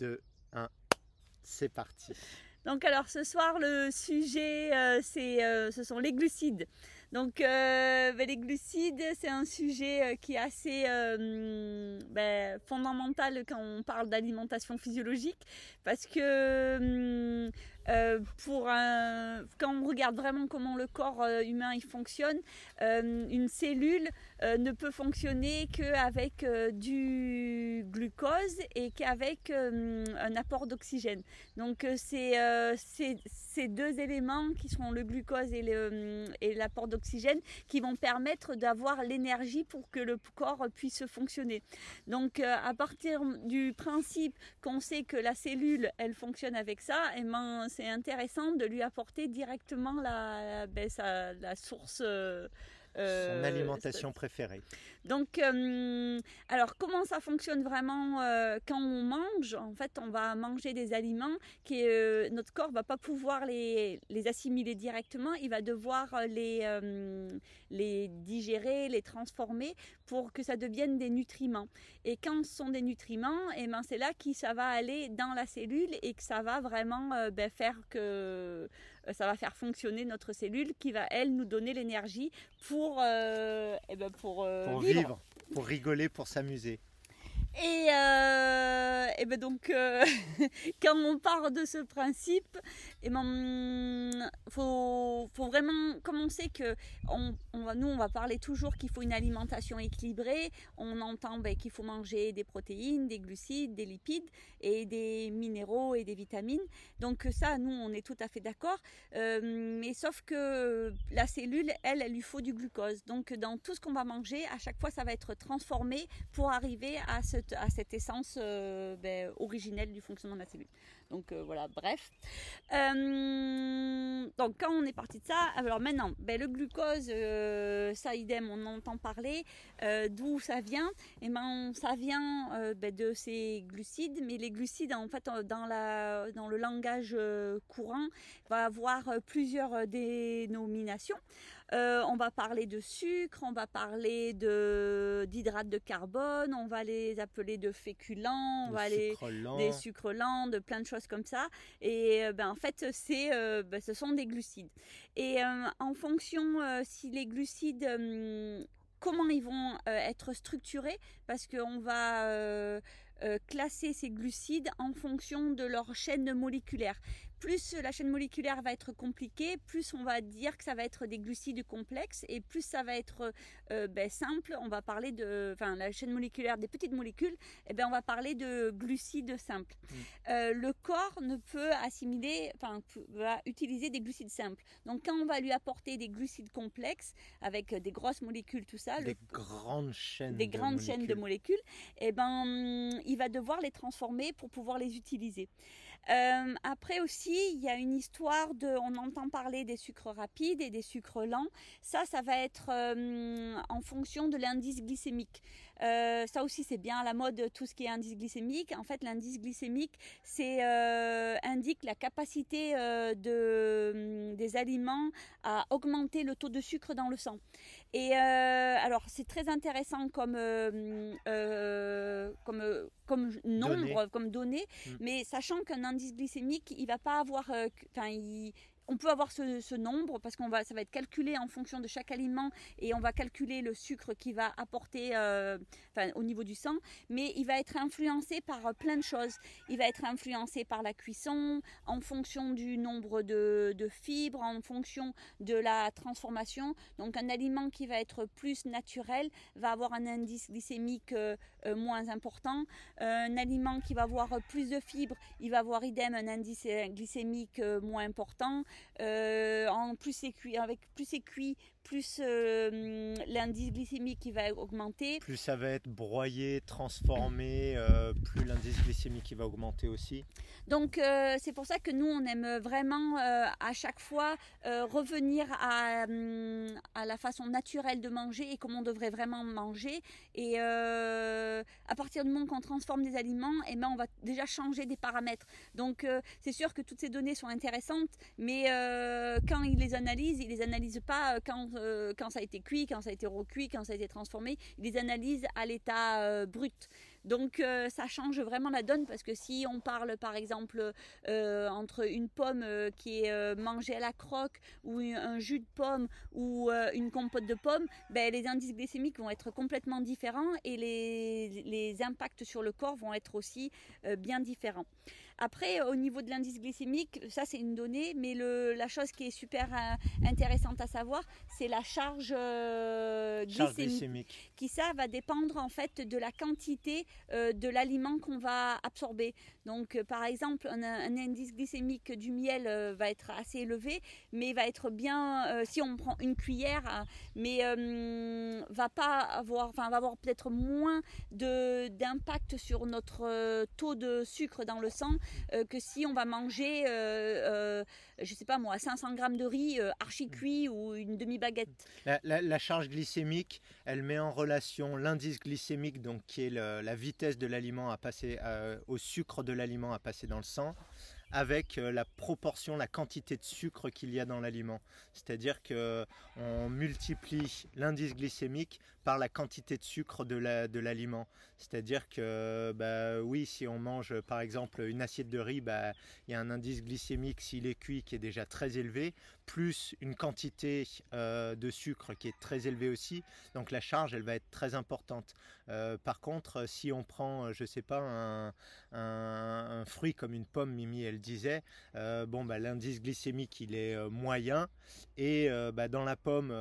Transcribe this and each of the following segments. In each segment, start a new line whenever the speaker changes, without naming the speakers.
2, 1, c'est parti.
Donc alors ce soir le sujet euh, c'est euh, ce sont les glucides. Donc euh, ben, les glucides c'est un sujet qui est assez ben, fondamental quand on parle d'alimentation physiologique parce que un, quand on regarde vraiment comment le corps humain il fonctionne, une cellule ne peut fonctionner qu'avec du glucose et qu'avec un apport d'oxygène. Donc c'est euh, ces, deux éléments qui sont le glucose et, euh, l'apport d'oxygène qui vont permettre d'avoir l'énergie pour que le corps puisse fonctionner. Donc euh, à partir du principe qu'on sait que la cellule elle fonctionne avec ça, et eh ben, c'est intéressant de lui apporter directement la, ben, la source.
Son alimentation préférée.
Donc, euh, alors comment ça fonctionne vraiment euh, quand on mange? En fait, on va manger des aliments que euh, notre corps va pas pouvoir les, les, assimiler directement. Il va devoir les, les digérer, les transformer pour que ça devienne des nutriments. Et quand ce sont des nutriments, et eh ben c'est là que ça va aller dans la cellule et que ça va vraiment ben, faire que ça va faire fonctionner notre cellule qui va elle nous donner l'énergie pour, eh ben, pour,
pour vivre, pour rigoler, pour s'amuser.
Et, euh, ben donc, euh, quand on part de ce principe, eh ben, faut, vraiment, comme on sait que nous, on va parler toujours qu'il faut une alimentation équilibrée, on entend ben, qu'il faut manger des protéines, des glucides, des lipides et des minéraux et des vitamines. Donc ça, nous, on est tout à fait d'accord. Euh, mais sauf que la cellule, elle, elle lui faut du glucose. Donc dans tout ce qu'on va manger, à chaque fois, ça va être transformé pour arriver à ce à cette essence euh, ben, originelle du fonctionnement de la cellule. Donc euh, voilà, bref. Euh, donc quand on est parti de ça, alors maintenant, ben, le glucose, ça idem, on entend parler. D'où ça vient? Eh ben ça vient ben, de ces glucides, mais les glucides, en fait, dans, dans le langage courant, va avoir plusieurs dénominations. Euh, on va parler de sucre, on va parler de d'hydrates de carbone, on va les appeler de féculents, on va les des sucres lents, de plein de choses comme ça. Et euh, ben en fait c'est euh, ben, ce sont des glucides. Et en fonction si les glucides comment ils vont être structurés parce qu'on va classer ces glucides en fonction de leur chaîne moléculaire plus la chaîne moléculaire va être compliquée, plus on va dire que ça va être des glucides complexes et plus ça va être euh, ben, simple. On va parler de, enfin, la chaîne moléculaire des petites molécules, et eh ben, on va parler de glucides simples. Mm. Euh, le corps ne peut assimiler, enfin, va utiliser des glucides simples. Donc, quand on va lui apporter des glucides complexes avec des grosses molécules, tout ça,
des grandes chaînes,
des grandes chaînes de molécules, et eh ben, il va devoir les transformer pour pouvoir les utiliser. Euh, après aussi, il y a une histoire de, on entend parler des sucres rapides et des sucres lents. Ça, ça va être euh, en fonction de l'indice glycémique. Euh, ça aussi, c'est bien à la mode, tout ce qui est indice glycémique. En fait, l'indice glycémique, c'est indique la capacité de, des aliments à augmenter le taux de sucre dans le sang. Et euh, alors, c'est très intéressant comme, euh, euh, comme, comme nombre, comme données, mm. mais sachant qu'un indice glycémique, il va pas avoir, enfin, il, on peut avoir ce, nombre parce qu'on va, ça va être calculé en fonction de chaque aliment et on va calculer le sucre qui va apporter euh, au niveau du sang, mais il va être influencé par plein de choses. Il va être influencé par la cuisson, en fonction du nombre de, fibres, en fonction de la transformation. Donc un aliment qui va être plus naturel va avoir un indice glycémique euh, euh, moins important. un aliment qui va avoir plus de fibres, il va avoir idem un indice glycémique moins important. Euh, en plus c'est cuit, avec plus c'est cuit, plus euh, l'indice glycémique qui va augmenter.
Plus ça va être broyé, transformé, euh, plus l'indice glycémique va augmenter aussi.
Donc euh, c'est pour ça que nous on aime vraiment à chaque fois revenir à, à, la façon naturelle de manger et comment on devrait vraiment manger. Et à partir du moment qu'on transforme des aliments, et eh ben, on va déjà changer des paramètres. Donc c'est sûr que toutes ces données sont intéressantes, mais quand ils les analysent, ils les analysent pas quand euh, quand ça a été cuit, quand ça a été recuit, quand ça a été transformé. Ils les analysent à l'état euh, brut. Donc euh, ça change vraiment la donne parce que si on parle par exemple entre une pomme qui est mangée à la croque ou un jus de pomme ou une compote de pomme, ben, les indices glycémiques vont être complètement différents et les impacts sur le corps vont être aussi bien différents. Après, au niveau de l'indice glycémique, ça c'est une donnée, mais le, la chose qui est super euh, intéressante à savoir, c'est la charge, euh, glycémique, qui ça va dépendre en fait de la quantité euh, de l'aliment qu'on va absorber. Donc, par exemple, un, indice glycémique du miel va être assez élevé, mais va être bien si on prend une cuillère, hein, mais va pas avoir, enfin va avoir peut-être moins de d'impact sur notre taux de sucre dans le sang euh, que si on va manger, je euh, euh, je sais pas moi, 500 grammes de riz archi cuit ou une demi-baguette.
La, charge glycémique, elle met en relation l'indice glycémique, donc qui est la vitesse de l'aliment à passer au sucre de l'aliment à passer dans le sang avec la proportion, la quantité de sucre qu'il y a dans l'aliment. C'est-à-dire qu'on multiplie l'indice glycémique par la quantité de sucre de l'aliment. C'est-à-dire que, bah, oui, si on mange par exemple une assiette de riz, bah, il y a un indice glycémique s'il est cuit qui est déjà très élevé, plus une quantité euh, de sucre qui est très élevée aussi. Donc la charge, elle va être très importante. Euh, par contre, si on prend, je sais pas, un, fruit comme une pomme, Mimi, elle disait, euh, bon, bah, l'indice glycémique, il est moyen. Et bah, dans la pomme,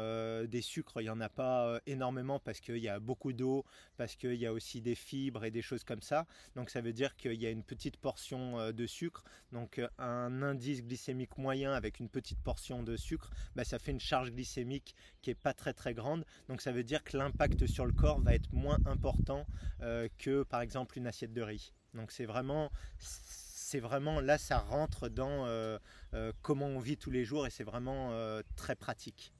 des sucres, il n'y en a pas énormément parce qu'il y a beaucoup d'eau, parce qu'il y a aussi des fibres et des choses comme ça. Donc ça veut dire qu'il y a une petite portion de sucre. Donc un indice glycémique moyen avec une petite portion de sucre, bah, ça fait une charge glycémique qui est pas très très grande. Donc ça veut dire que l'impact sur le corps va être moins important euh, que par exemple une assiette de riz. Donc c'est vraiment c'est vraiment là ça rentre dans euh, euh, comment on vit tous les jours et c'est vraiment très pratique.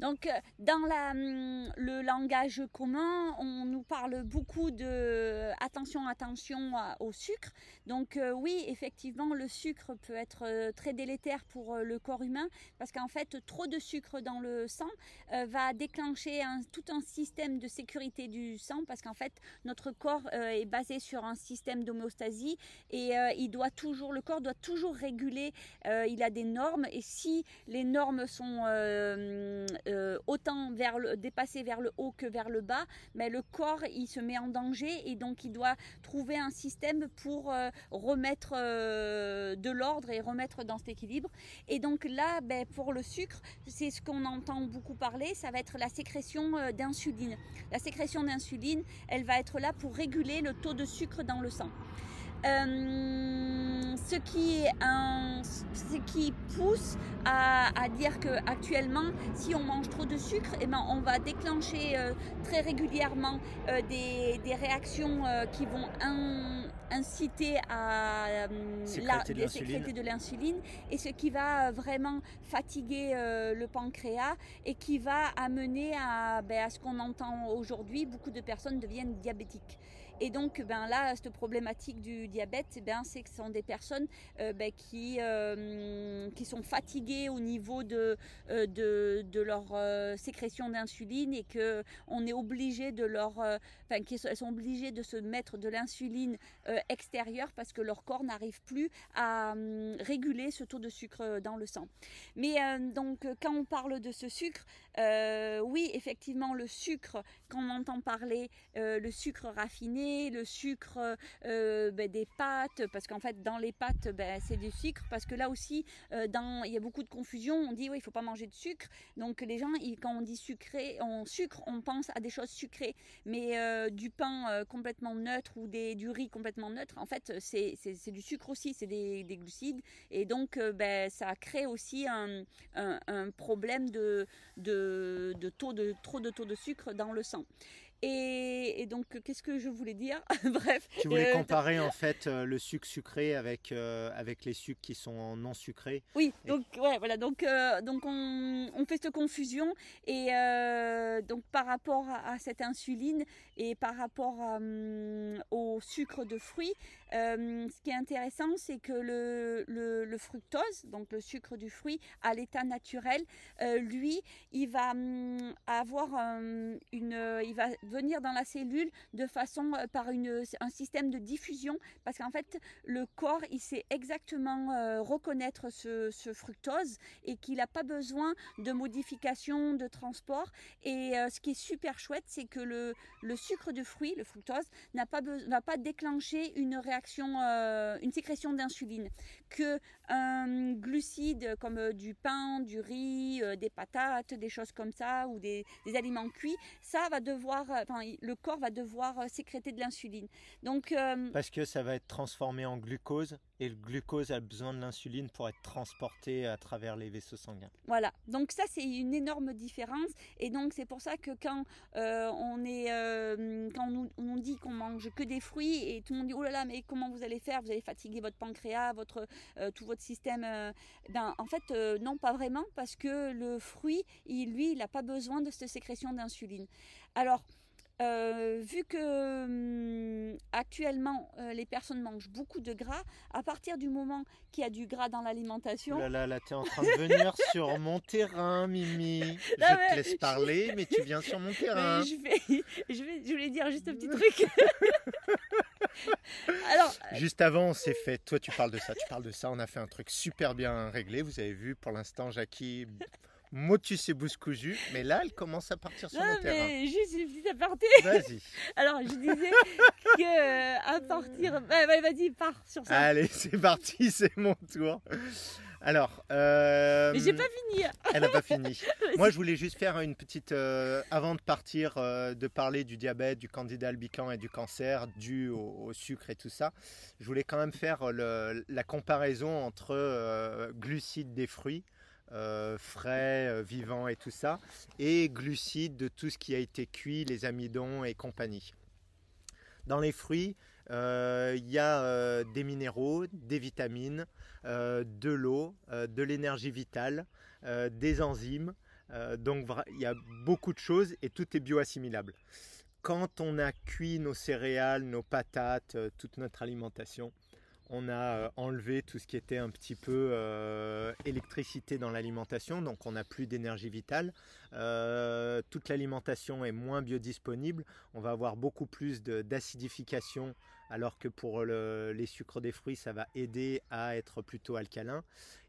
Donc, euh, dans hum, le langage commun, on nous parle beaucoup de attention, attention au sucre. Donc, euh, oui, effectivement, le sucre peut être euh, très délétère pour le corps humain parce qu'en fait, trop de sucre dans le sang va déclencher tout un système de sécurité du sang parce qu'en fait, notre corps est basé sur un système d'homéostasie et il doit toujours, le corps doit toujours réguler. il a des normes et si les normes sont euh, autant vers le, dépasser vers le haut que vers le bas, mais le corps il se met en danger et donc il doit trouver un système pour euh, remettre euh, de l'ordre et remettre dans cet équilibre. Et donc là, ben, pour le sucre, c'est ce qu'on entend beaucoup parler, ça va être la sécrétion d'insuline. La sécrétion d'insuline, elle va être là pour réguler le taux de sucre dans le sang. Euh, ce, qui est un, ce qui pousse à, à dire que actuellement, si on mange trop de sucre, eh ben, on va déclencher euh, très régulièrement euh, des, des, réactions qui vont inciter à
sécréter,
de l'insuline et ce qui va vraiment fatiguer le pancréas et qui va amener à, ben, à ce qu'on entend aujourd'hui, beaucoup de personnes deviennent diabétiques. Et donc, ben là, cette problématique du diabète, eh ben, c'est que ce sont des personnes euh, ben, qui, euh, qui sont fatiguées au niveau de, euh, de, de, leur sécrétion d'insuline et qu'on est obligé de leur, enfin, qu'elles sont obligées de se mettre de l'insuline extérieure parce que leur corps n'arrive plus à réguler ce taux de sucre dans le sang. Mais donc, quand on parle de ce sucre, oui, effectivement, le sucre, quand on entend parler le sucre raffiné, le sucre euh, ben, des pâtes, parce qu'en fait dans les pâtes ben, c'est du sucre, parce que là aussi euh, dans, il y a beaucoup de confusion, on dit oui il faut pas manger de sucre, donc les gens quand on dit sucré, on sucre, on pense à des choses sucrées, mais euh, du pain complètement neutre ou du riz complètement neutre, en fait c'est du sucre aussi, c'est des, glucides, et donc ben, ça crée aussi un, problème de, de, de trop de taux de sucre dans le sang. Et, donc, qu'est-ce que je voulais dire? Bref.
Tu voulais euh, comparer en fait euh, le sucre sucré avec, euh, avec les sucres qui sont non sucrés.
Oui, donc ouais, voilà, donc, donc on, on, fait cette confusion et donc par rapport à, cette insuline, Et par rapport au sucre de fruits, ce qui est intéressant, c'est que le, fructose, donc le sucre du fruit, à l'état naturel, lui, il va avoir une, il va venir dans la cellule de façon par une, un système de diffusion, parce qu'en fait, le corps, il sait exactement reconnaître ce, ce fructose et qu'il n'a pas besoin de modification de transport. Et ce qui est super chouette, c'est que le, le sucre de fruit, le fructose, n'a pas, va pas déclencher une réaction, euh, une sécrétion d'insuline. Que un glucide comme euh, du pain, du riz, euh, des patates, des choses comme ça, ou des, des aliments cuits, ça va devoir, enfin, le corps va devoir sécréter de l'insuline.
Donc parce que ça va être transformé en glucose et le glucose a besoin de l'insuline pour être transporté à travers les vaisseaux sanguins.
Voilà. Donc ça c'est une énorme différence et donc c'est pour ça que quand on est quand on on dit qu'on mange que des fruits et tout le monde dit oh là là mais comment vous allez faire? Vous allez fatiguer votre pancréas votre euh, tout votre système euh, en fait euh, non pas vraiment parce que le fruit il, lui il n'a pas besoin de cette sécrétion d'insuline. Alors euh, vu que hum, actuellement euh, les personnes mangent beaucoup de gras, à partir du moment qu'il y a du gras dans l'alimentation.
Là, là, là, es en train de venir sur mon terrain, Mimi. je te laisse parler, mais tu viens sur mon terrain.
Je, vais, je, vais, je voulais dire juste un petit truc.
Alors, Juste avant, on s'est fait. Toi, tu parles de ça, tu parles de ça. On a fait un truc super bien réglé. Vous avez vu, pour l'instant, Jackie motus et bouscousu, mais là, elle commence à partir sur non, le mais
Juste une petite aparté.
Vas-y.
Alors, je disais que euh, à partir. Vas-y, pars sur ça.
Allez, c'est parti, c'est mon tour. Alors. Euh,
mais j'ai pas fini.
Elle n'a pas fini. Moi, je voulais juste faire une petite. Euh, avant de partir, de parler du diabète, du candidat albican et du cancer dû au, sucre et tout ça. Je voulais quand même faire la comparaison entre glucides des fruits euh, frais, euh, vivants et tout ça, et glucides de tout ce qui a été cuit, les amidons et compagnie. Dans les fruits, euh, il y a des minéraux, des vitamines, de l'eau, de l'énergie vitale, des enzymes. donc il y a beaucoup de choses et tout est bioassimilable. Quand on a cuit nos céréales, nos patates, toute notre alimentation, on a euh, enlevé tout ce qui était un petit peu euh, électricité dans l'alimentation, donc on n'a plus d'énergie vitale. Euh, toute l'alimentation est moins biodisponible. On va avoir beaucoup plus d'acidification, alors que pour les sucres des fruits, ça va aider à être plutôt alcalin.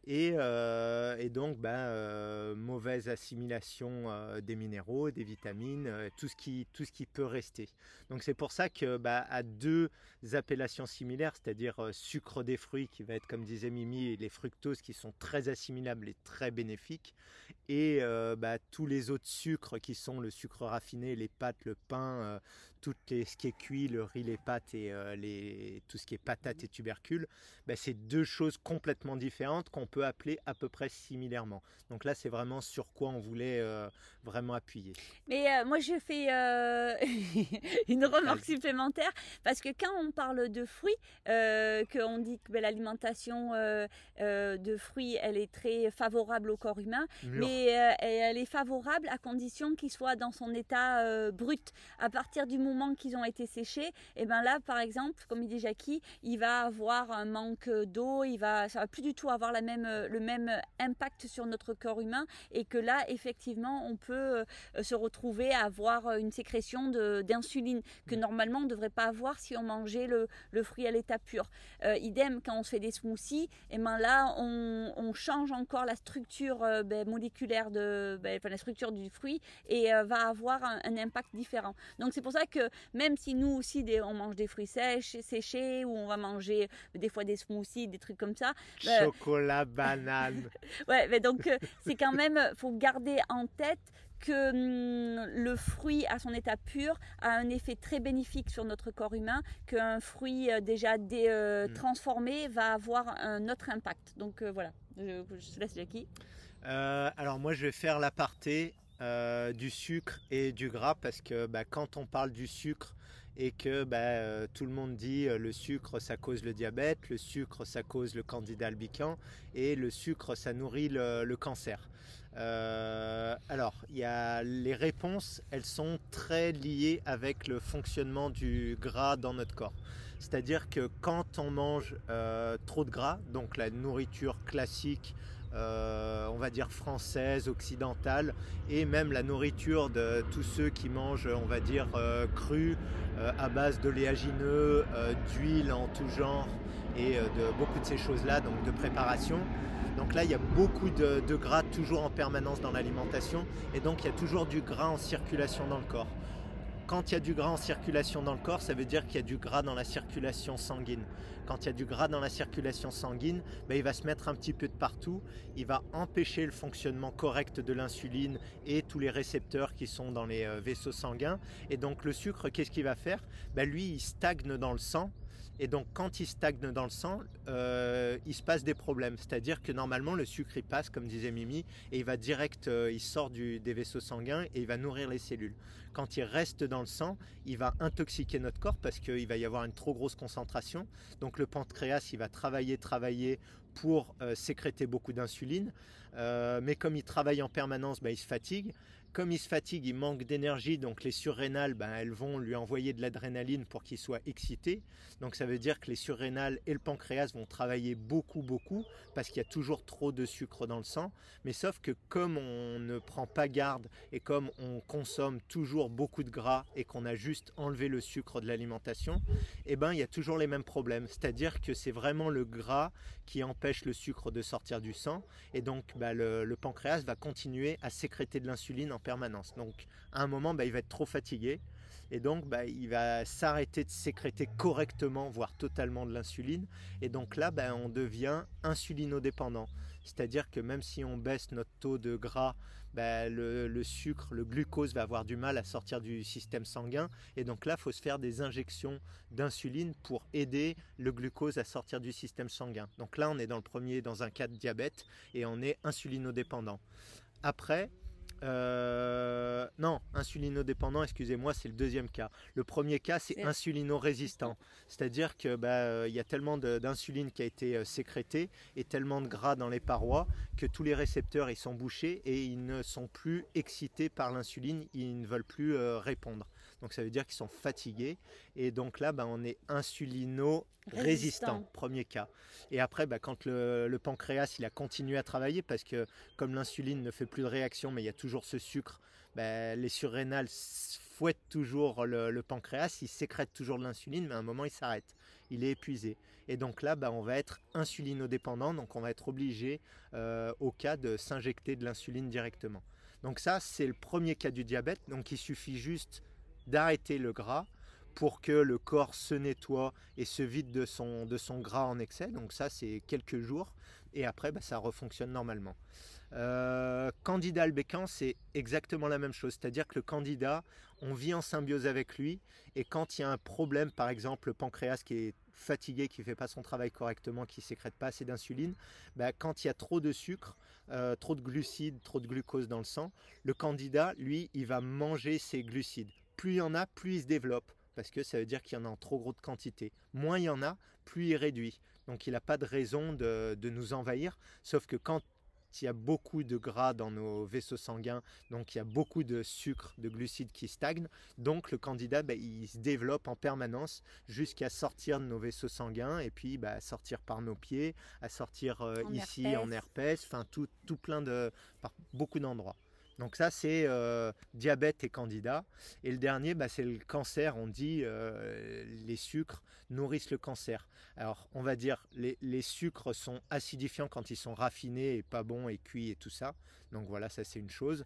Euh, et, donc ben, euh, mauvaise assimilation euh, des minéraux, des vitamines, tout, ce qui, peut rester. Donc c'est pour ça que ben, à deux appellations similaires, c'est-à-dire sucre des fruits qui va être comme disait Mimi, les fructoses qui sont très assimilables et très bénéfiques, et ben, tous les autres sucres qui sont le sucre raffiné, les pâtes, le pain, tout ce qui est cuit, le riz, les pâtes et euh, les, tout ce qui est patates et tubercules, ben, c'est deux choses complètement différentes qu'on peut appeler à peu près similairement. Donc là, c'est vraiment sur quoi on voulait euh, vraiment appuyer.
Mais euh, moi, je fais une remarque supplémentaire parce que quand on parle de fruits, qu'on dit que ben, l'alimentation de fruits, elle est très favorable au corps humain, mais elle est favorable à condition qu'il soit dans son état brut. À partir du moment qu'ils ont été séchés, et eh ben là, par exemple, comme il dit Jackie, il va avoir un manque d'eau, il va, ça va plus du tout avoir la même, le même impact sur notre corps humain, et que là, effectivement, on peut euh, se retrouver à avoir une sécrétion d'insuline que normalement on ne devrait pas avoir si on mangeait le, le fruit à l'état pur. Euh, idem quand on se fait des smoothies, et eh ben là, on, on, change encore la structure euh, ben, moléculaire de, ben, la structure du fruit et va avoir un, un impact différent. Donc c'est pour ça que même si nous aussi on mange des fruits sèches, séchés ou on va manger des fois des smoothies, des trucs comme ça.
Euh, Chocolat, banane.
ouais, mais donc euh, c'est quand même, faut garder en tête que hum, le fruit à son état pur a un effet très bénéfique sur notre corps humain, qu'un fruit euh, déjà mm. transformé va avoir un autre impact. Donc voilà, je, je te laisse Jackie.
alors moi je vais faire l'aparté euh, du sucre et du gras parce que bah, quand on parle du sucre et que bah, tout le monde dit le sucre ça cause le diabète, le sucre ça cause le candida albicans et le sucre ça nourrit le, cancer. alors, y a les réponses, elles sont très liées avec le fonctionnement du gras dans notre corps. C'est-à-dire que quand on mange trop de gras, donc la nourriture classique euh, on va dire française, occidentale, et même la nourriture de tous ceux qui mangent, on va dire, euh, cru, euh, à base d'oléagineux, d'huile en tout genre, et de beaucoup de ces choses-là, donc de préparation. Donc là, il y a beaucoup de, de gras toujours en permanence dans l'alimentation, et donc il y a toujours du gras en circulation dans le corps. Quand il y a du gras en circulation dans le corps, ça veut dire qu'il y a du gras dans la circulation sanguine. Quand il y a du gras dans la circulation sanguine, ben, il va se mettre un petit peu de partout. Il va empêcher le fonctionnement correct de l'insuline et tous les récepteurs qui sont dans les euh, vaisseaux sanguins. Et donc le sucre, qu'est-ce qu'il va faire? Ben, Lui, il stagne dans le sang et donc quand il stagne dans le sang, euh, il se passe des problèmes. C'est-à-dire que normalement le sucre il passe, comme disait Mimi, et il va direct, euh, il sort des vaisseaux sanguins et il va nourrir les cellules. Quand il reste dans le sang, il va intoxiquer notre corps parce qu'il va y avoir une trop grosse concentration. Donc le pancréas, il va travailler, travailler pour euh, sécréter beaucoup d'insuline. mais comme il travaille en permanence, ben, il se fatigue. Comme il se fatigue, il manque d'énergie, donc les surrénales, ben, elles vont lui envoyer de l'adrénaline pour qu'il soit excité. Donc ça veut dire que les surrénales et le pancréas vont travailler beaucoup, beaucoup, parce qu'il y a toujours trop de sucre dans le sang. Mais sauf que comme on ne prend pas garde et comme on consomme toujours beaucoup de gras et qu'on a juste enlevé le sucre de l'alimentation, eh ben, il y a toujours les mêmes problèmes. C'est-à-dire que c'est vraiment le gras qui empêche le sucre de sortir du sang. Et donc ben, le, pancréas va continuer à sécréter de l'insuline permanence. Donc à un moment, bah, il va être trop fatigué et donc bah, il va s'arrêter de sécréter correctement, voire totalement de l'insuline. Et donc là, bah, on devient insulinodépendant. C'est-à-dire que même si on baisse notre taux de gras, le, sucre, le glucose va avoir du mal à sortir du système sanguin. Et donc là, il faut se faire des injections d'insuline pour aider le glucose à sortir du système sanguin. Donc là, on est dans le premier, dans un cas de diabète, et on est insulinodépendant. Après, euh, non, insulinodépendant, excusez-moi, c'est le deuxième cas. Le premier cas, c'est insulino-résistant. C'est-à-dire qu'il bah, euh, y a tellement d'insuline qui a été euh, sécrétée et tellement de gras dans les parois que tous les récepteurs ils sont bouchés et ils ne sont plus excités par l'insuline, ils ne veulent plus répondre. Donc ça veut dire qu'ils sont fatigués. Et donc là, bah, on est insulino-résistant, premier cas. Et après, bah, quand le, pancréas il a continué à travailler, parce que comme l'insuline ne fait plus de réaction, mais il y a toujours ce sucre, bah, les surrénales fouettent toujours le, pancréas, il sécrète toujours de l'insuline, mais à un moment il s'arrête, il est épuisé. Et donc là, on va être insulinodépendant, donc on va être obligé euh, au cas de s'injecter de l'insuline directement. Donc ça, c'est le premier cas du diabète. Donc il suffit juste d'arrêter le gras pour que le corps se nettoie et se vide de son, de son gras en excès. Donc ça, c'est quelques jours. Et après, bah, ça refonctionne normalement. Euh, candida albécan, c'est exactement la même chose. C'est-à-dire que le candidat, on vit en symbiose avec lui. Et quand il y a un problème, par exemple le pancréas qui est fatigué, qui ne fait pas son travail correctement, qui ne sécrète pas assez d'insuline, bah, quand il y a trop de sucre, euh, trop de glucides, trop de glucose dans le sang, le candidat, lui, il va manger ses glucides plus il y en a, plus il se développe, parce que ça veut dire qu'il y en a en trop grosse quantité. Moins il y en a, plus il réduit. Donc il n'a pas de raison de, nous envahir, sauf que quand il y a beaucoup de gras dans nos vaisseaux sanguins, donc il y a beaucoup de sucre, de glucides qui stagnent, donc le candidat, ben, il se développe en permanence jusqu'à sortir de nos vaisseaux sanguins et puis ben, à sortir par nos pieds, à sortir euh, ici en herpès, enfin tout, tout plein de, par beaucoup d'endroits. Donc ça, c'est euh, diabète et candida. Et le dernier, bah, c'est le cancer. On dit euh, les sucres nourrissent le cancer. Alors, on va dire les, les sucres sont acidifiants quand ils sont raffinés et pas bons et cuits et tout ça. Donc voilà, ça c'est une chose.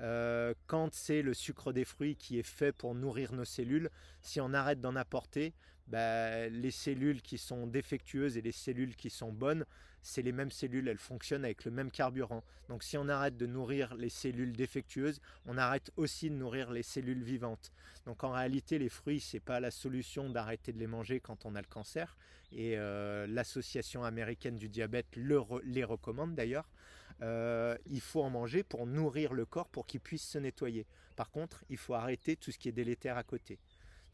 Euh, quand c'est le sucre des fruits qui est fait pour nourrir nos cellules, si on arrête d'en apporter, bah, les cellules qui sont défectueuses et les cellules qui sont bonnes, c'est les mêmes cellules, elles fonctionnent avec le même carburant. Donc si on arrête de nourrir les cellules défectueuses, on arrête aussi de nourrir les cellules vivantes. Donc en réalité, les fruits, c'est pas la solution d'arrêter de les manger quand on a le cancer. Et euh, l'association américaine du diabète les recommande d'ailleurs. Euh, il faut en manger pour nourrir le corps pour qu'il puisse se nettoyer. Par contre, il faut arrêter tout ce qui est délétère à côté.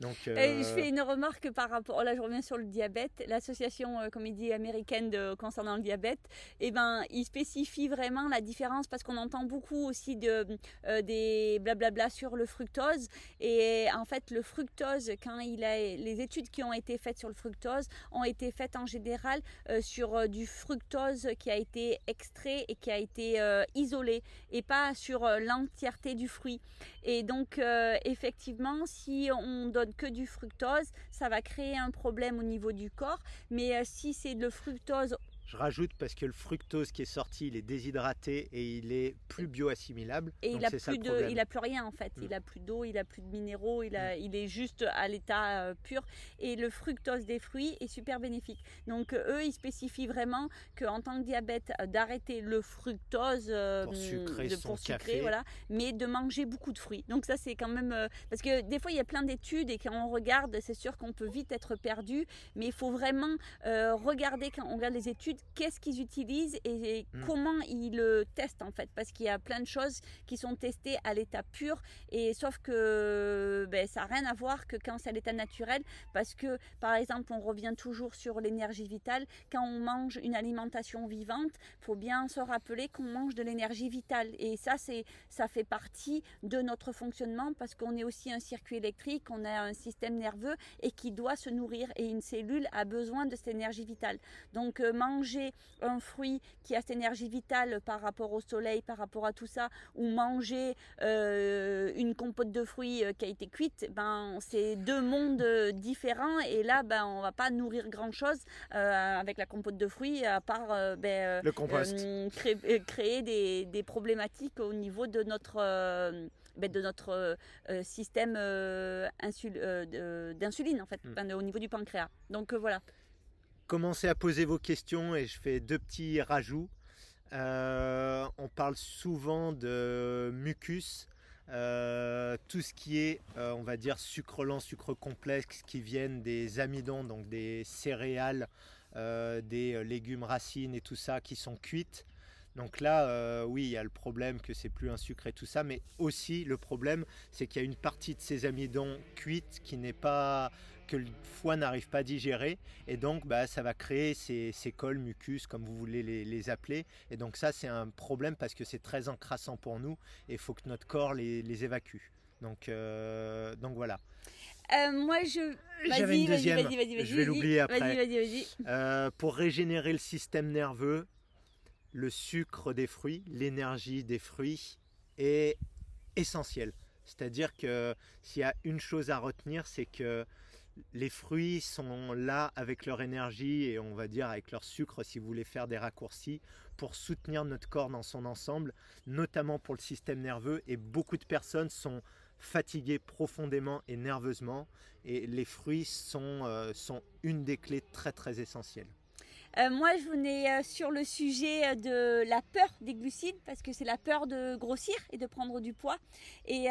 Donc,
je
euh,
fais une remarque par rapport, là je reviens sur le diabète, l'association, euh, comme il dit, américaine de, concernant le diabète, eh ben, il spécifie vraiment la différence parce qu'on entend beaucoup aussi de, euh, des blablabla sur le fructose. Et en fait, le fructose, quand il a, les études qui ont été faites sur le fructose ont été faites en général sur du fructose qui a été extrait et qui a été isolé et pas sur l'entièreté du fruit. Et donc, effectivement, si on donne que du fructose, ça va créer un problème au niveau du corps. Mais euh, si c'est le fructose
je rajoute parce que le fructose qui est sorti, il est déshydraté et il est plus bioassimilable.
Et il a plus de, il a plus rien en fait. Mm. Il a plus d'eau, il a plus de minéraux, il a, mm. il est juste à l'état euh, pur. Et le fructose des fruits est super bénéfique. Donc euh, eux, ils spécifient vraiment qu'en tant que diabète, euh, d'arrêter le fructose
pour sucrer, de, pour sucrer
voilà, mais de manger beaucoup de fruits. Donc ça c'est quand même parce que des fois il y a plein d'études et quand on regarde, c'est sûr qu'on peut vite être perdu, mais il faut vraiment regarder quand on regarde les études qu'est-ce qu'ils utilisent et, mm. comment ils le testent en fait. Parce qu'il y a plein de choses qui sont testées à l'état pur et sauf que ben, ça n'a rien à voir que quand c'est à l'état naturel. Parce que par exemple, on revient toujours sur l'énergie vitale. Quand on mange une alimentation vivante, faut bien se rappeler qu'on mange de l'énergie vitale. Et ça, c'est ça fait partie de notre fonctionnement parce qu'on est aussi un circuit électrique, on a un système nerveux et qui doit se nourrir. Et une cellule a besoin de cette énergie vitale. Donc euh, manger un fruit qui a cette énergie vitale par rapport au soleil, par rapport à tout ça, ou manger euh, une compote de fruits euh, qui a été cuite, ben c'est deux mondes différents et là ben on va pas nourrir grand chose euh, avec la compote de fruits à part ben, créer, des, problématiques au niveau de notre ben, de notre système d'insuline en fait, hmm. au niveau du pancréas. Donc voilà
commencez à poser vos questions et je fais deux petits rajouts. Euh, on parle souvent de mucus, euh, tout ce qui est, euh, on va dire, sucre lent, sucre complexe qui viennent des amidons, donc des céréales, des légumes racines et tout ça qui sont cuites. Donc là, oui, il y a le problème que c'est plus un sucre et tout ça, mais aussi le problème, c'est qu'il y a une partie de ces amidons cuites qui n'est pas que le foie n'arrive pas à digérer et donc bah, ça va créer ces, cols, mucus, comme vous voulez les, appeler. Et donc ça c'est un problème parce que c'est très encrassant pour nous et il faut que notre corps les, évacue. Donc, euh, donc voilà.
Euh, moi, je.
J'avais une deuxième. je vais l'oublier après. Euh, pour régénérer le système nerveux, le sucre des fruits, l'énergie des fruits est essentiel. C'est-à-dire que s'il y a une chose à retenir, c'est que les fruits sont là avec leur énergie et on va dire avec leur sucre si vous voulez faire des raccourcis pour soutenir notre corps dans son ensemble, notamment pour le système nerveux et beaucoup de personnes sont fatiguées profondément et nerveusement et les fruits sont, euh, sont une des clés très très essentielles.
Euh, moi, je venais euh, sur le sujet euh, de la peur des glucides, parce que c'est la peur de grossir et de prendre du poids. Et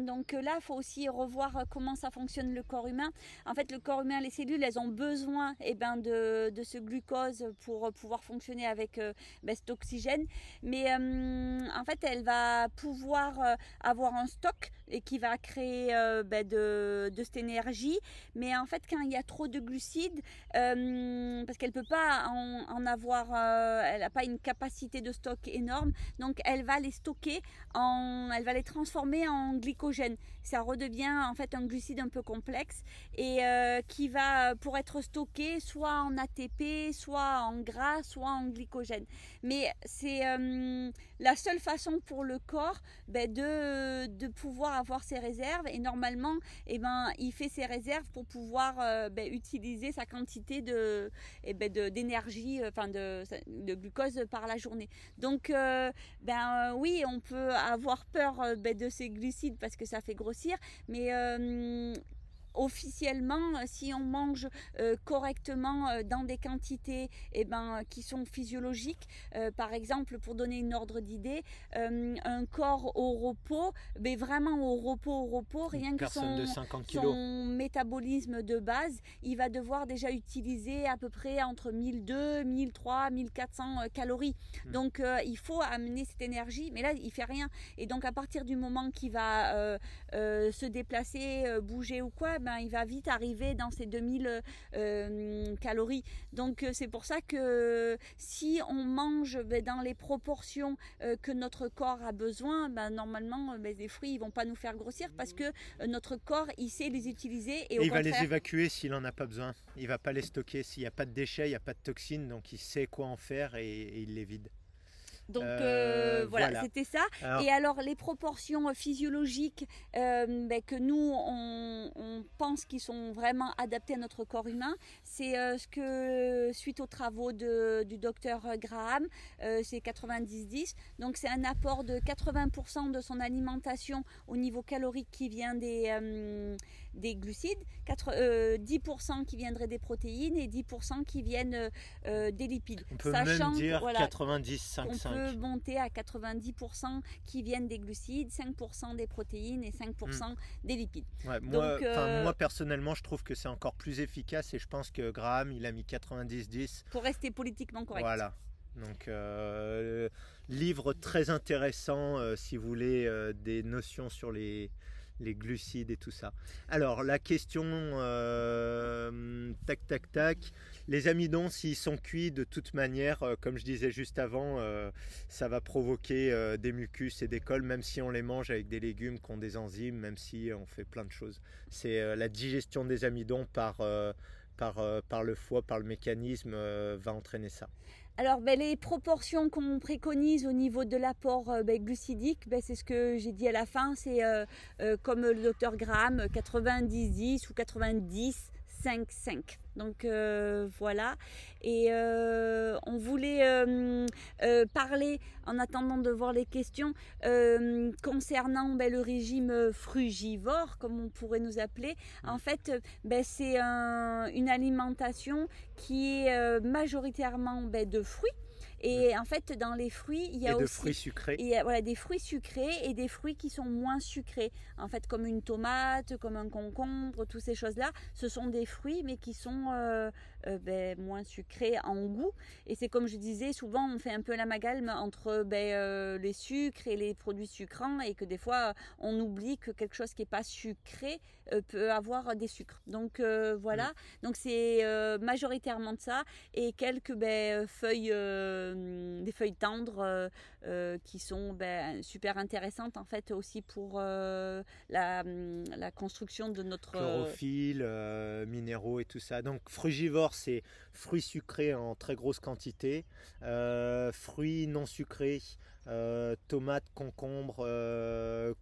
donc là, il faut aussi revoir comment ça fonctionne le corps humain. En fait, le corps humain, les cellules, elles ont besoin eh ben, de, de, ce glucose pour pouvoir fonctionner avec ben, cet oxygène. Mais en fait, elle va pouvoir avoir un stock et qui va créer ben, de, de, cette énergie. Mais en fait, quand il y a trop de glucides, parce qu'elle peut pas en, avoir, euh, elle n'a pas une capacité de stock énorme, donc elle va les stocker, en, elle va les transformer en glycogène. Ça redevient en fait un glucide un peu complexe et euh, qui va pour être stocké soit en ATP, soit en gras, soit en glycogène. Mais c'est euh, la seule façon pour le corps ben, de, de pouvoir avoir ses réserves et normalement, eh ben, il fait ses réserves pour pouvoir ben, utiliser sa quantité de, eh ben, de d'énergie, euh, enfin de, glucose par la journée. Donc, euh, ben euh, oui, on peut avoir peur ben, de ces glucides parce que ça fait grossir, mais officiellement, euh, si on mange euh, correctement euh, dans des quantités eh ben, qui sont physiologiques, par exemple, pour donner une ordre d'idée, un corps au repos, mais vraiment au repos, au repos, rien que son, son, métabolisme de base, il va devoir déjà utiliser à peu près entre 1200, 1300, 1400 calories. Hmm. Donc il faut amener cette énergie, mais là il fait rien. Et donc à partir du moment qu'il va se déplacer, bouger ou quoi, ben, il va vite arriver dans ces 2000 euh, calories. Donc c'est pour ça que si on mange ben, dans les proportions que notre corps a besoin, ben, normalement ben, les fruits ils vont pas nous faire grossir parce que notre corps il sait les utiliser
et, il va les évacuer s'il en a pas besoin. Il va pas les stocker s'il n'y a pas de déchets, il n'y a pas de toxines, donc il sait quoi en faire et il les vide.
Donc euh, euh, voilà, c'était ça. Et alors les proportions physiologiques euh, ben, que nous on, pense qu'ils sont vraiment adaptés à notre corps humain, c'est ce que suite aux travaux du docteur Graham, c'est 90-10. Donc c'est un apport de 80% de son alimentation au niveau calorique qui vient des des glucides, 4, 10% qui viendraient des protéines et 10% qui viennent des lipides.
On peut même dire 90-5-5
monter à 90% qui viennent des glucides, 5% des protéines et 5% hmm. des lipides.
moi, euh, moi, personnellement, je trouve que c'est encore plus efficace et je pense que Graham, il a mis 90-10.
Pour rester politiquement correct.
Voilà. Donc, euh, livre très intéressant euh, si vous voulez des notions sur les, les glucides et tout ça. Alors, la question, tac, tac, tac. Les amidons, s'ils sont cuits, de toute manière, euh, comme je disais juste avant, euh, ça va provoquer euh, des mucus et des cols, même si on les mange avec des légumes qui ont des enzymes, même si on fait plein de choses. C'est la digestion des amidons par, par le foie, par le mécanisme, va entraîner ça.
Alors, ben, les proportions qu'on préconise au niveau de l'apport ben, glucidique, ben, c'est ce que j'ai dit à la fin, c'est comme le docteur Graham, 90-10 ou 90-5-5. Donc euh, voilà. Et euh, on voulait euh, parler, en attendant de voir les questions, concernant ben, le régime frugivore, comme on pourrait nous appeler. En fait, ben, c'est une alimentation qui est majoritairement ben, de fruits. Et en fait, dans les fruits, il y a
et
aussi
fruits sucrés.
Voilà, des fruits sucrés et des fruits qui sont moins sucrés. En fait, comme une tomate, comme un concombre, toutes ces choses-là, ce sont des fruits, mais qui sont euh, euh, ben, moins sucrés en goût. Et c'est comme je disais, souvent on fait un peu l'amalgame entre ben, euh, les sucres et les produits sucrants, et que des fois on oublie que quelque chose qui n'est pas sucré peut avoir des sucres. Donc voilà, mm. donc c'est majoritairement de ça, et quelques ben, feuilles euh, des feuilles tendres euh, euh, qui sont ben, super intéressantes en fait aussi pour la, la, construction de notre
chlorophylle, minéraux et tout ça. Donc frugivore, c'est fruits sucrés en très grosse quantité, fruits non sucrés. tomates, concombres,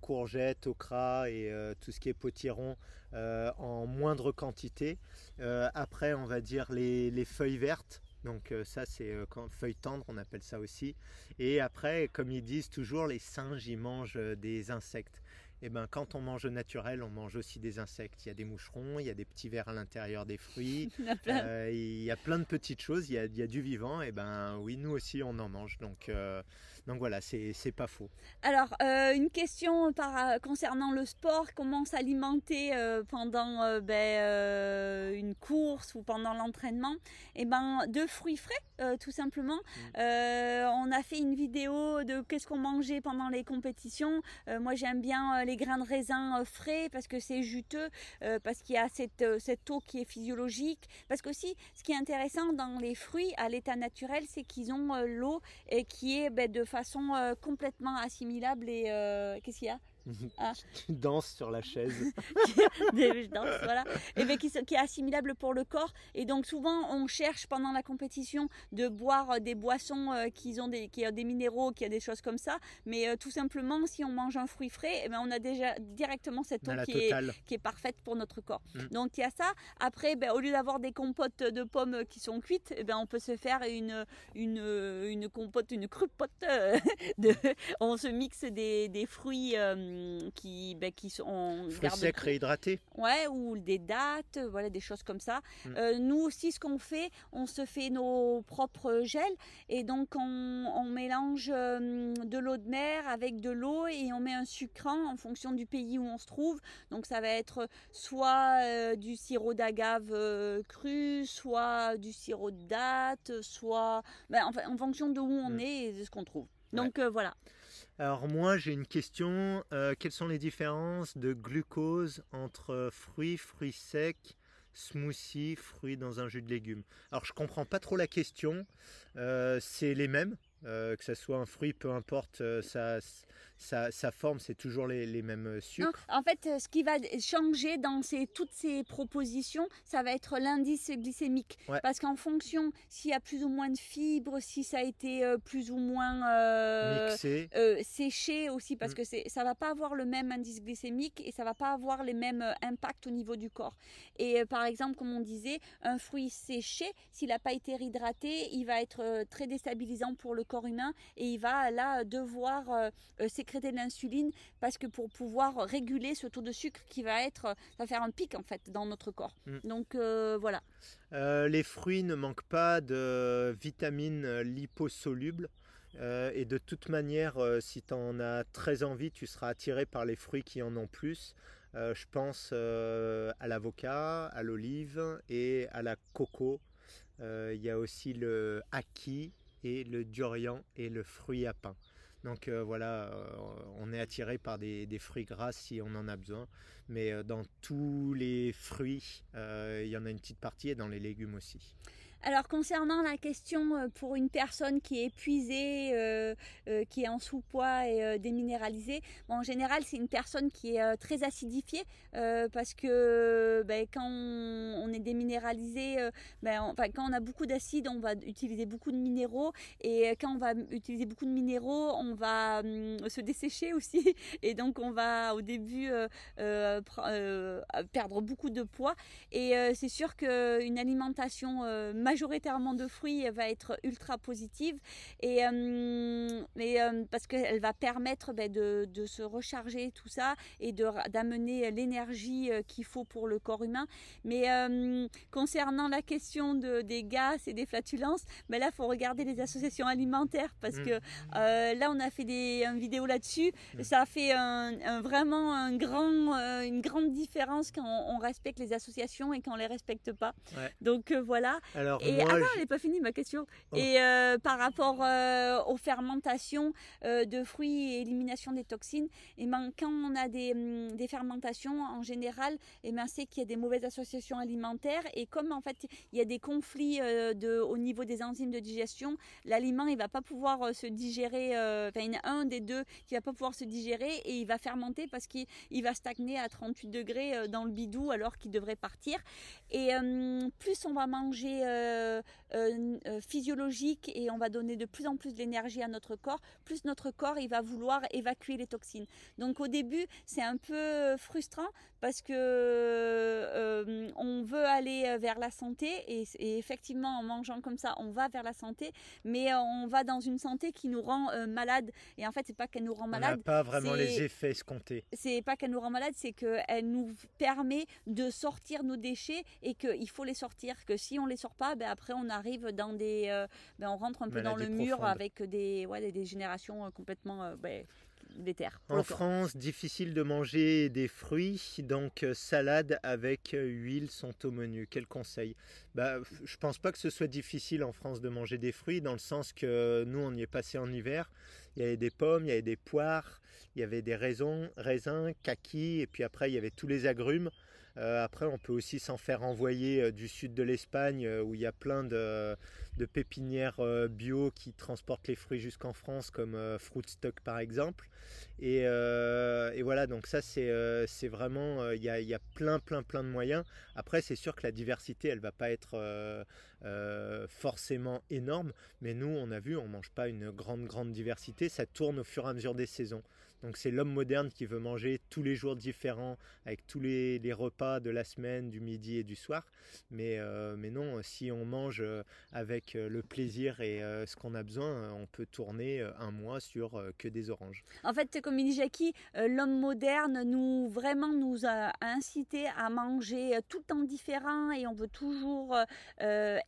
courgettes, okra et tout ce qui est potiron en moindre quantité. après, on va dire les feuilles vertes, donc euh, ça c'est euh, feuille tendre, on appelle ça aussi. Et après, comme ils disent toujours, les singes ils mangent euh, des insectes. Et eh ben quand on mange naturel, on mange aussi des insectes. Il y a des moucherons, il y a des petits vers à l'intérieur des fruits. il, y a plein. de petites choses. Il y a, du vivant. Et ben oui, nous aussi on en mange. Donc donc voilà, c'est pas faux.
Alors, euh, une question par, concernant le sport, comment s'alimenter euh, pendant euh, ben, une course ou pendant l'entraînement? Eh ben, de fruits frais, tout simplement. Mm. on a fait une vidéo de qu'est-ce qu'on mangeait pendant les compétitions. moi, j'aime bien les grains de raisin frais parce que c'est juteux, parce qu'il y a cette, cette eau qui est physiologique. Parce que aussi, ce qui est intéressant dans les fruits à l'état naturel, c'est qu'ils ont l'eau qui est ben, de façon euh, complètement assimilable et euh, qu'est-ce qu'il y a?
Ah. Tu danses sur la chaise.
je danse, voilà. Et bien, qui, qui, est assimilable pour le corps. Et donc, souvent, on cherche pendant la compétition de boire des boissons euh, qui, ont des, qui ont des minéraux, qui ont des choses comme ça. Mais euh, tout simplement, si on mange un fruit frais, eh ben, on a déjà directement cette eau qui est, qui est, parfaite pour notre corps. Mm. Donc, il y a ça. Après, ben, au lieu d'avoir des compotes de pommes qui sont cuites, eh ben, on peut se faire une, une, une compote, une crupote. de, on se mixe des, des fruits. Euh, qui, ben, qui sont
fruits secs réhydratés.
Ouais, ou des dates, voilà, des choses comme ça. Mm. Euh, nous aussi, ce qu'on fait, on se fait nos propres gels et donc on, mélange euh, de l'eau de mer avec de l'eau et on met un sucrant en fonction du pays où on se trouve. Donc ça va être soit euh, du sirop d'agave cru, soit du sirop de date, soit ben, en fonction de où on mm. est et de ce qu'on trouve. Donc voilà.
Alors moi j'ai une question. quelles sont les différences de glucose entre fruits, fruits secs, smoothie, fruits dans un jus de légumes? Alors je comprends pas trop la question. c'est les mêmes. que ce soit un fruit, peu importe, ça, sa, forme, c'est toujours les, mêmes euh, sucres.
en fait, euh, ce qui va changer dans toutes ces propositions, ça va être l'indice glycémique. Parce qu'en fonction, s'il y a plus ou moins de fibres, si ça a été euh, plus ou moins séché aussi, parce mm. que ça va pas avoir le même indice glycémique et ça va pas avoir les mêmes impacts au niveau du corps. Et par exemple, comme on disait, un fruit séché, s'il n'a pas été réhydraté, il va être très déstabilisant pour le corps humain et il va là devoir sécréter de l'insuline parce que pour pouvoir réguler ce taux de sucre qui va être, ça va faire un pic en fait dans notre corps. Mm. Donc euh, voilà.
Euh, les fruits ne manquent pas de vitamines liposolubles. Euh, et de toute manière, si tu en as très envie, tu seras attiré par les fruits qui en ont plus. je pense à l'avocat, à l'olive et à la coco. Il y a aussi le haki et le durian et le fruit à pain. Donc euh, voilà, euh, on est attiré par des, fruits gras si on en a besoin. Mais euh, dans tous les fruits, il y en a une petite partie et dans les légumes aussi.
Alors concernant la question euh, pour une personne qui est épuisée, euh, euh, qui est en sous-poids et déminéralisée, en général c'est une personne qui est très acidifiée parce que ben, quand on, est déminéralisé, ben, enfin, quand on a beaucoup d'acide, on va utiliser beaucoup de minéraux et quand on va utiliser beaucoup de minéraux, on va hum, se dessécher aussi et donc on va au début perdre beaucoup de poids. Et c'est sûr qu'une alimentation majoritairement de fruits va être ultra positive et, euh, euh, parce qu'elle va permettre ben, de, de, se recharger tout ça et d'amener l'énergie euh, qu'il faut pour le corps humain. Mais concernant la question de, des gaz et des flatulences, ben là, il faut regarder les associations alimentaires parce que mmh. là, on a fait des, une vidéo là-dessus. Mmh. Ça a fait un, vraiment un grand, une grande différence quand on, respecte les associations et quand on les respecte pas. Donc voilà.
Alors,
et attends, elle n'est pas finie ma question. Oh. Et euh, par rapport euh, aux fermentations euh, de fruits et élimination des toxines, et eh ben, quand on a des, hum, des fermentations, en général, et eh ben, c'est qu'il y a des mauvaises associations alimentaires. Et comme en fait, il y a des conflits de, au niveau des enzymes de digestion, l'aliment, il va pas pouvoir se digérer. Enfin, il y en a un des deux qui va pas pouvoir se digérer et il va fermenter parce qu'il va stagner à 38 degrés dans le bidou alors qu'il devrait partir. Et hum, plus on va manger euh, euh, euh, physiologique et on va donner de plus en plus d'énergie à notre corps, plus notre corps il va vouloir évacuer les toxines. Donc au début c'est un peu frustrant parce que on veut aller vers la santé et, effectivement en mangeant comme ça on va vers la santé, mais on va dans une santé qui nous rend malade et en fait c'est pas qu'elle nous rend malade. On
pas vraiment les effets escomptés.
C'est pas qu'elle nous rend malade, c'est qu'elle nous permet de sortir nos déchets et qu'il faut les sortir. Que si on les sort pas, ben après on arrive dans des, euh, ben on rentre un peu dans le mur avec des, ouais, des, générations euh, complètement euh, ben, terres.
En France, difficile de manger des fruits, donc salade avec huile sont au menu. Quel conseil? Bah, Je pense pas que ce soit difficile en France de manger des fruits, dans le sens que nous, on y est passé en hiver. Il y avait des pommes, il y avait des poires, il y avait des raisins, raisins kakis, et puis après, il y avait tous les agrumes. Euh, après, on peut aussi s'en faire envoyer euh, du sud de l'Espagne euh, où il y a plein de, pépinières bio qui transportent les fruits jusqu'en France, comme Fruitstock par exemple. Et, voilà, donc ça c'est vraiment, il y a, plein plein plein de moyens. Après, c'est sûr que la diversité, elle va pas être forcément énorme, mais nous, on a vu, on mange pas une grande grande diversité, ça tourne au fur et à mesure des saisons. Donc c'est l'homme moderne qui veut manger tous les jours différents avec tous les, repas de la semaine, du midi et du soir. Mais, euh, mais non, si on mange euh, euh, le plaisir et ce qu'on a besoin, on peut tourner un mois sur que des oranges.
En fait, comme il dit Jackie, l'homme moderne nous vraiment nous a incité à manger tout le temps différent et on veut toujours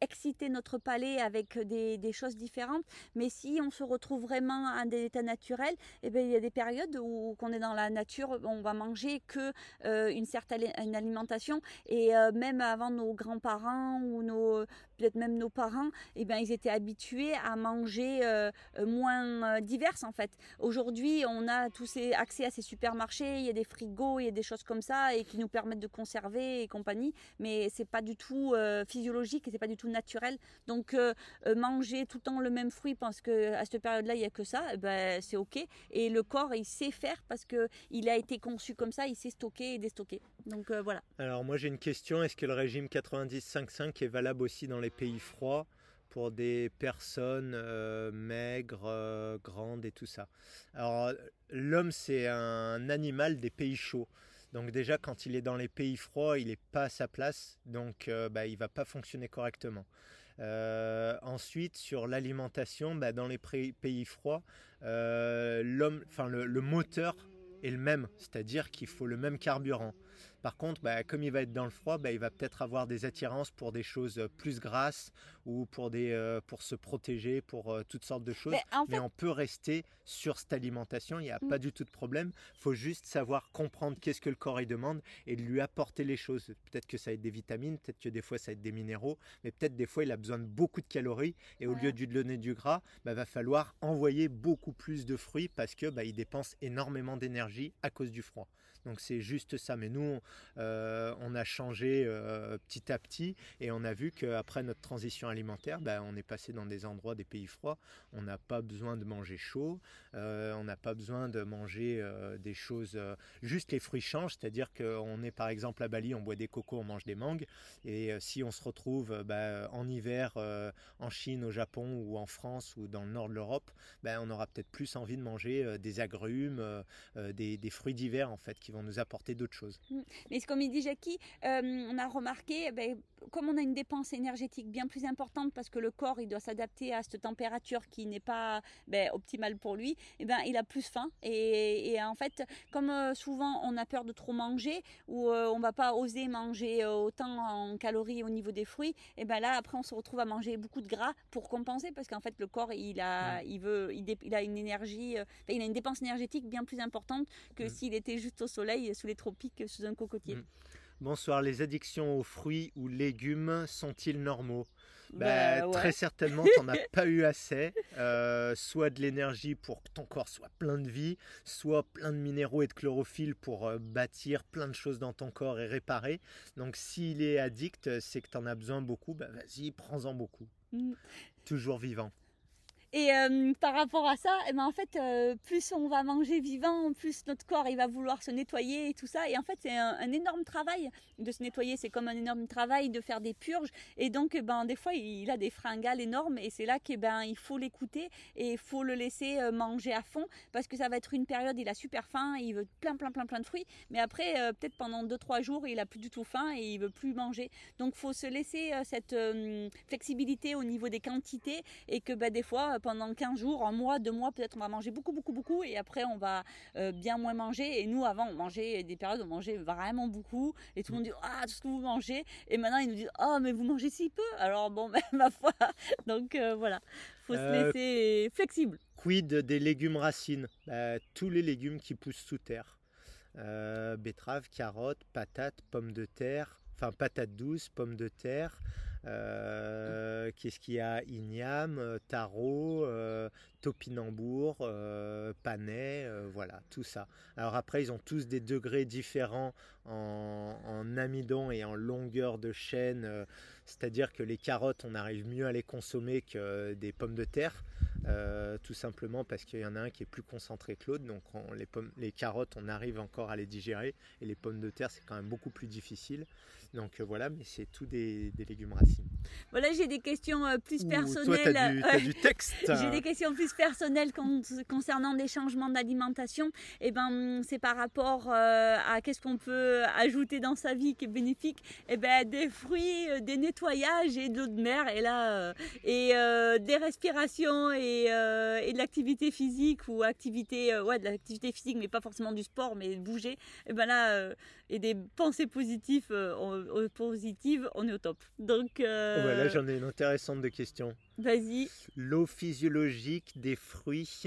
exciter notre palais avec des, choses différentes. Mais si on se retrouve vraiment à des états naturels, eh bien, il y a des périodes où qu'on est dans la nature, on va manger que euh, une certaine alimentation et euh, même avant nos grands-parents ou nos peut-être même nos parents, eh ben, ils étaient habitués à manger moins divers en fait. Aujourd'hui, on a tous accès à ces supermarchés, il y a des frigos, il y a des choses comme ça et qui nous permettent de conserver et compagnie, mais c'est pas du tout physiologique et c'est pas du tout naturel. Donc manger tout le temps le même fruit parce que à cette période-là il y a que ça, eh ben, c'est ok. Et le corps il sait faire parce que il a été conçu comme ça, il sait stocker et déstocker. Donc voilà.
Alors moi j'ai une question, est-ce que le régime 90-5-5 est valable aussi dans les pays froids pour des personnes euh, maigres, euh, grandes et tout ça. Alors l'homme c'est un animal des pays chauds. Donc déjà quand il est dans les pays froids, il n'est pas à sa place, donc euh, bah, il va pas fonctionner correctement. ensuite sur l'alimentation, bah, dans les pays froids, l'homme, enfin le moteur est le même, c'est-à-dire qu'il faut le même carburant. Par contre, bah, comme il va être dans le froid, bah, il va peut-être avoir des attirances pour des choses plus grasses ou pour, des, euh, pour se protéger, pour euh, toutes sortes de choses. Mais, on peut rester sur cette alimentation, il n'y a mm. pas du tout de problème. Il faut juste savoir comprendre qu'est-ce que le corps il demande et lui apporter les choses. Peut-être que ça va être des vitamines, peut-être que des fois ça va être des minéraux, mais peut-être des fois il a besoin de beaucoup de calories et au lieu de lui donner du gras, il bah, va falloir envoyer beaucoup plus de fruits parce que il dépense énormément d'énergie à cause du froid. Donc c'est juste ça. Mais nous, euh, on a changé euh, petit à petit et on a vu qu'après notre transition alimentaire, ben, on est passé dans des endroits des pays froids. On n'a pas besoin de manger chaud, euh, on n'a pas besoin de manger des choses. juste les fruits changent, c'est-à-dire qu'on est par exemple à Bali, on boit des cocos, on mange des mangues. Et si on se retrouve ben, en hiver en Chine, au Japon ou en France ou dans le nord de l'Europe, ben, on aura peut-être plus envie de manger des agrumes, des, des fruits d'hiver en fait qui vont nous apporter d'autres choses.
Mais comme il dit Jackie, euh, on a remarqué, eh ben, comme on a une dépense énergétique bien plus importante parce que le corps il doit s'adapter à cette température qui n'est pas ben, optimale pour lui, eh ben, il a plus faim. Et, en fait, comme euh, souvent on a peur de trop manger ou euh, on va pas oser manger autant en calories au niveau des fruits, et ben là après on se retrouve à manger beaucoup de gras pour compenser parce qu'en fait le corps il a, il veut, il, a une énergie, il a une dépense énergétique bien plus importante que mm. s'il était juste au soleil sous les tropiques sous un cocotier. Mm.
Bonsoir, les addictions aux fruits ou légumes sont-ils normaux? Bah, bah Très certainement, tu n'en as pas eu assez. Euh, soit de l'énergie pour que ton corps soit plein de vie, soit plein de minéraux et de chlorophylle pour euh, bâtir plein de choses dans ton corps et réparer. Donc s'il est addict, c'est que tu en as besoin beaucoup. Bah, vas-y, prends-en beaucoup. Mm. Toujours vivant.
Et euh, par rapport à ça, eh ben en fait, euh, plus on va manger vivant, plus notre corps il va vouloir se nettoyer et tout ça. Et en fait, c'est un, énorme travail de se nettoyer. C'est comme un énorme travail de faire des purges. Et donc, eh ben des fois, il a des fringales énormes. Et c'est là qu'il ben il faut l'écouter et il faut le laisser euh, manger à fond parce que ça va être une période. Il a super faim, il veut plein, plein, plein, plein de fruits. Mais après, peut-être pendant 2-3 jours, il a plus du tout faim et il veut plus manger. Donc, faut se laisser cette flexibilité au niveau des quantités et que ben, des fois pendant 15 jours, un mois, deux mois, peut-être on va manger beaucoup, beaucoup, beaucoup, et après on va euh, bien moins manger. Et nous, avant, on mangeait des périodes où on mangeait vraiment beaucoup, et tout le monde dit Ah, tout ce que vous mangez. Et maintenant, ils nous disent Ah, mais vous mangez si peu. Alors, bon, ben, ma foi. Donc euh, voilà, faut se euh, laisser flexible.
Quid des légumes racines? Bah, Tous les légumes qui poussent sous terre. betteraves, carottes, patates, pommes de terre, enfin patates douces, pommes de terre, euh, qu'est-ce qu'il y a? Igname, euh, Tarot, euh, topinambour, panais, voilà, tout ça. Alors après, ils ont tous des degrés différents en, en amidon et en longueur de chaîne. C'est-à-dire que les carottes, on arrive mieux à les consommer que des pommes de terre. tout simplement parce qu'il y en a un qui est plus concentré que l'autre. Donc les, les carottes, on arrive encore à les digérer et les pommes de terre, c'est quand même beaucoup plus difficile. Donc euh, voilà, mais c'est tout des, légumes racines.
Voilà, j'ai des questions euh, plus personnelles.
Toi, as du, texte.
j'ai des questions plus personnelles concernant des changements d'alimentation. Et eh ben, c'est par rapport euh, à qu'est-ce qu'on peut ajouter dans sa vie qui est bénéfique. Et eh ben, des fruits, des nettoyages et de l'eau de mer. Et là, et des respirations et, et de l'activité physique ou activité, ouais, de l'activité physique, mais pas forcément du sport, mais bouger. Et eh ben là, et des pensées positives positive, on est au top. Donc.
Euh... Oh, là, j'en ai une intéressante de question.
Vas-y.
L'eau physiologique des fruits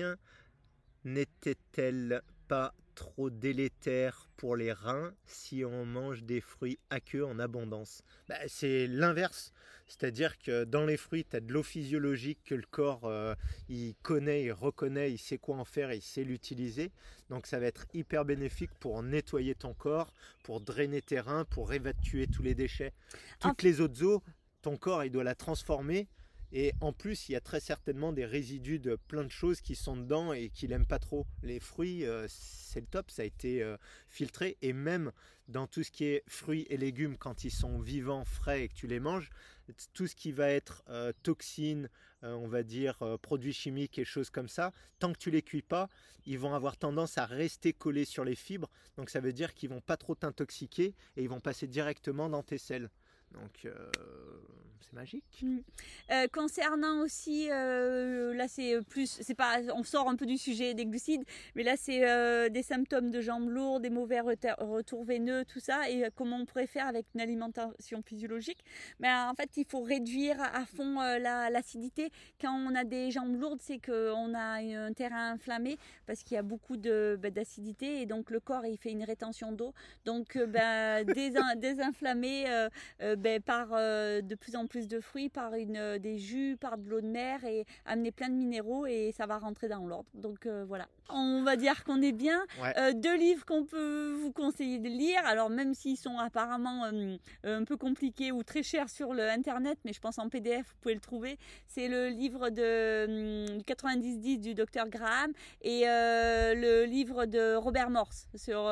n'était-elle pas trop délétère pour les reins si on mange des fruits aqueux en abondance? Bah, c'est l'inverse. C'est-à-dire que dans les fruits, tu as de l'eau physiologique que le corps euh, il connaît, il reconnaît, il sait quoi en faire, il sait l'utiliser. Donc ça va être hyper bénéfique pour nettoyer ton corps, pour drainer tes reins, pour évacuer tous les déchets. Toutes les autres eaux, ton corps il doit la transformer et en plus, il y a très certainement des résidus de plein de choses qui sont dedans et qu'il n'aime pas trop. Les fruits, euh, c'est le top, ça a été euh, filtré. Et même dans tout ce qui est fruits et légumes, quand ils sont vivants, frais et que tu les manges, tout ce qui va être euh, toxines, on va dire produits chimiques et choses comme ça, tant que tu les cuis pas, ils vont avoir tendance à rester collés sur les fibres. Donc ça veut dire qu'ils vont pas trop t'intoxiquer et ils vont passer directement dans tes selles. Donc c'est magique. Mm.
Euh, concernant aussi, euh, là c'est plus, c'est pas, on sort un peu du sujet des glucides, mais là c'est euh, des symptômes de jambes lourdes, des mauvais retours veineux, tout ça, et comment on pourrait faire avec une alimentation physiologique. Mais en fait, il faut réduire à fond l'acidité. Quand on a des jambes lourdes, c'est qu'on a un terrain inflammé parce qu'il y a beaucoup bah, d'acidité et donc le corps il fait une rétention d'eau, donc bah, désinflammer ben, par de plus en plus plus de fruits, par une, euh, des jus, par de l'eau de mer et amener plein de minéraux et ça va rentrer dans l'ordre. Donc euh, voilà. On va dire qu'on est bien. Euh, deux livres qu'on peut vous conseiller de lire. Alors même s'ils sont apparemment un peu compliqués ou très chers sur le internet, mais je pense en PDF vous pouvez le trouver. C'est le livre de 90-10 du docteur Graham et le livre de Robert Morse sur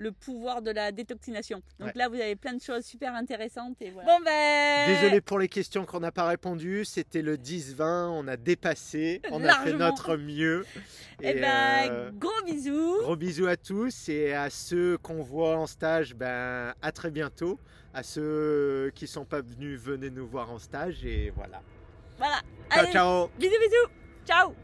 le pouvoir de la détoxination. Donc là vous avez plein de choses super intéressantes et voilà. Bon ben
Désolé pour les questions qu'on n'a pas répondu. C'était le 10-20. On a dépassé. On a fait notre mieux.
Et, eh ben, euh, gros bisous.
Gros bisous à tous et à ceux qu'on voit en stage. Ben, à très bientôt. À ceux qui sont pas venus, venez nous voir en stage et voilà.
Voilà.
Ciao, ciao.
Bisous, bisous. Ciao.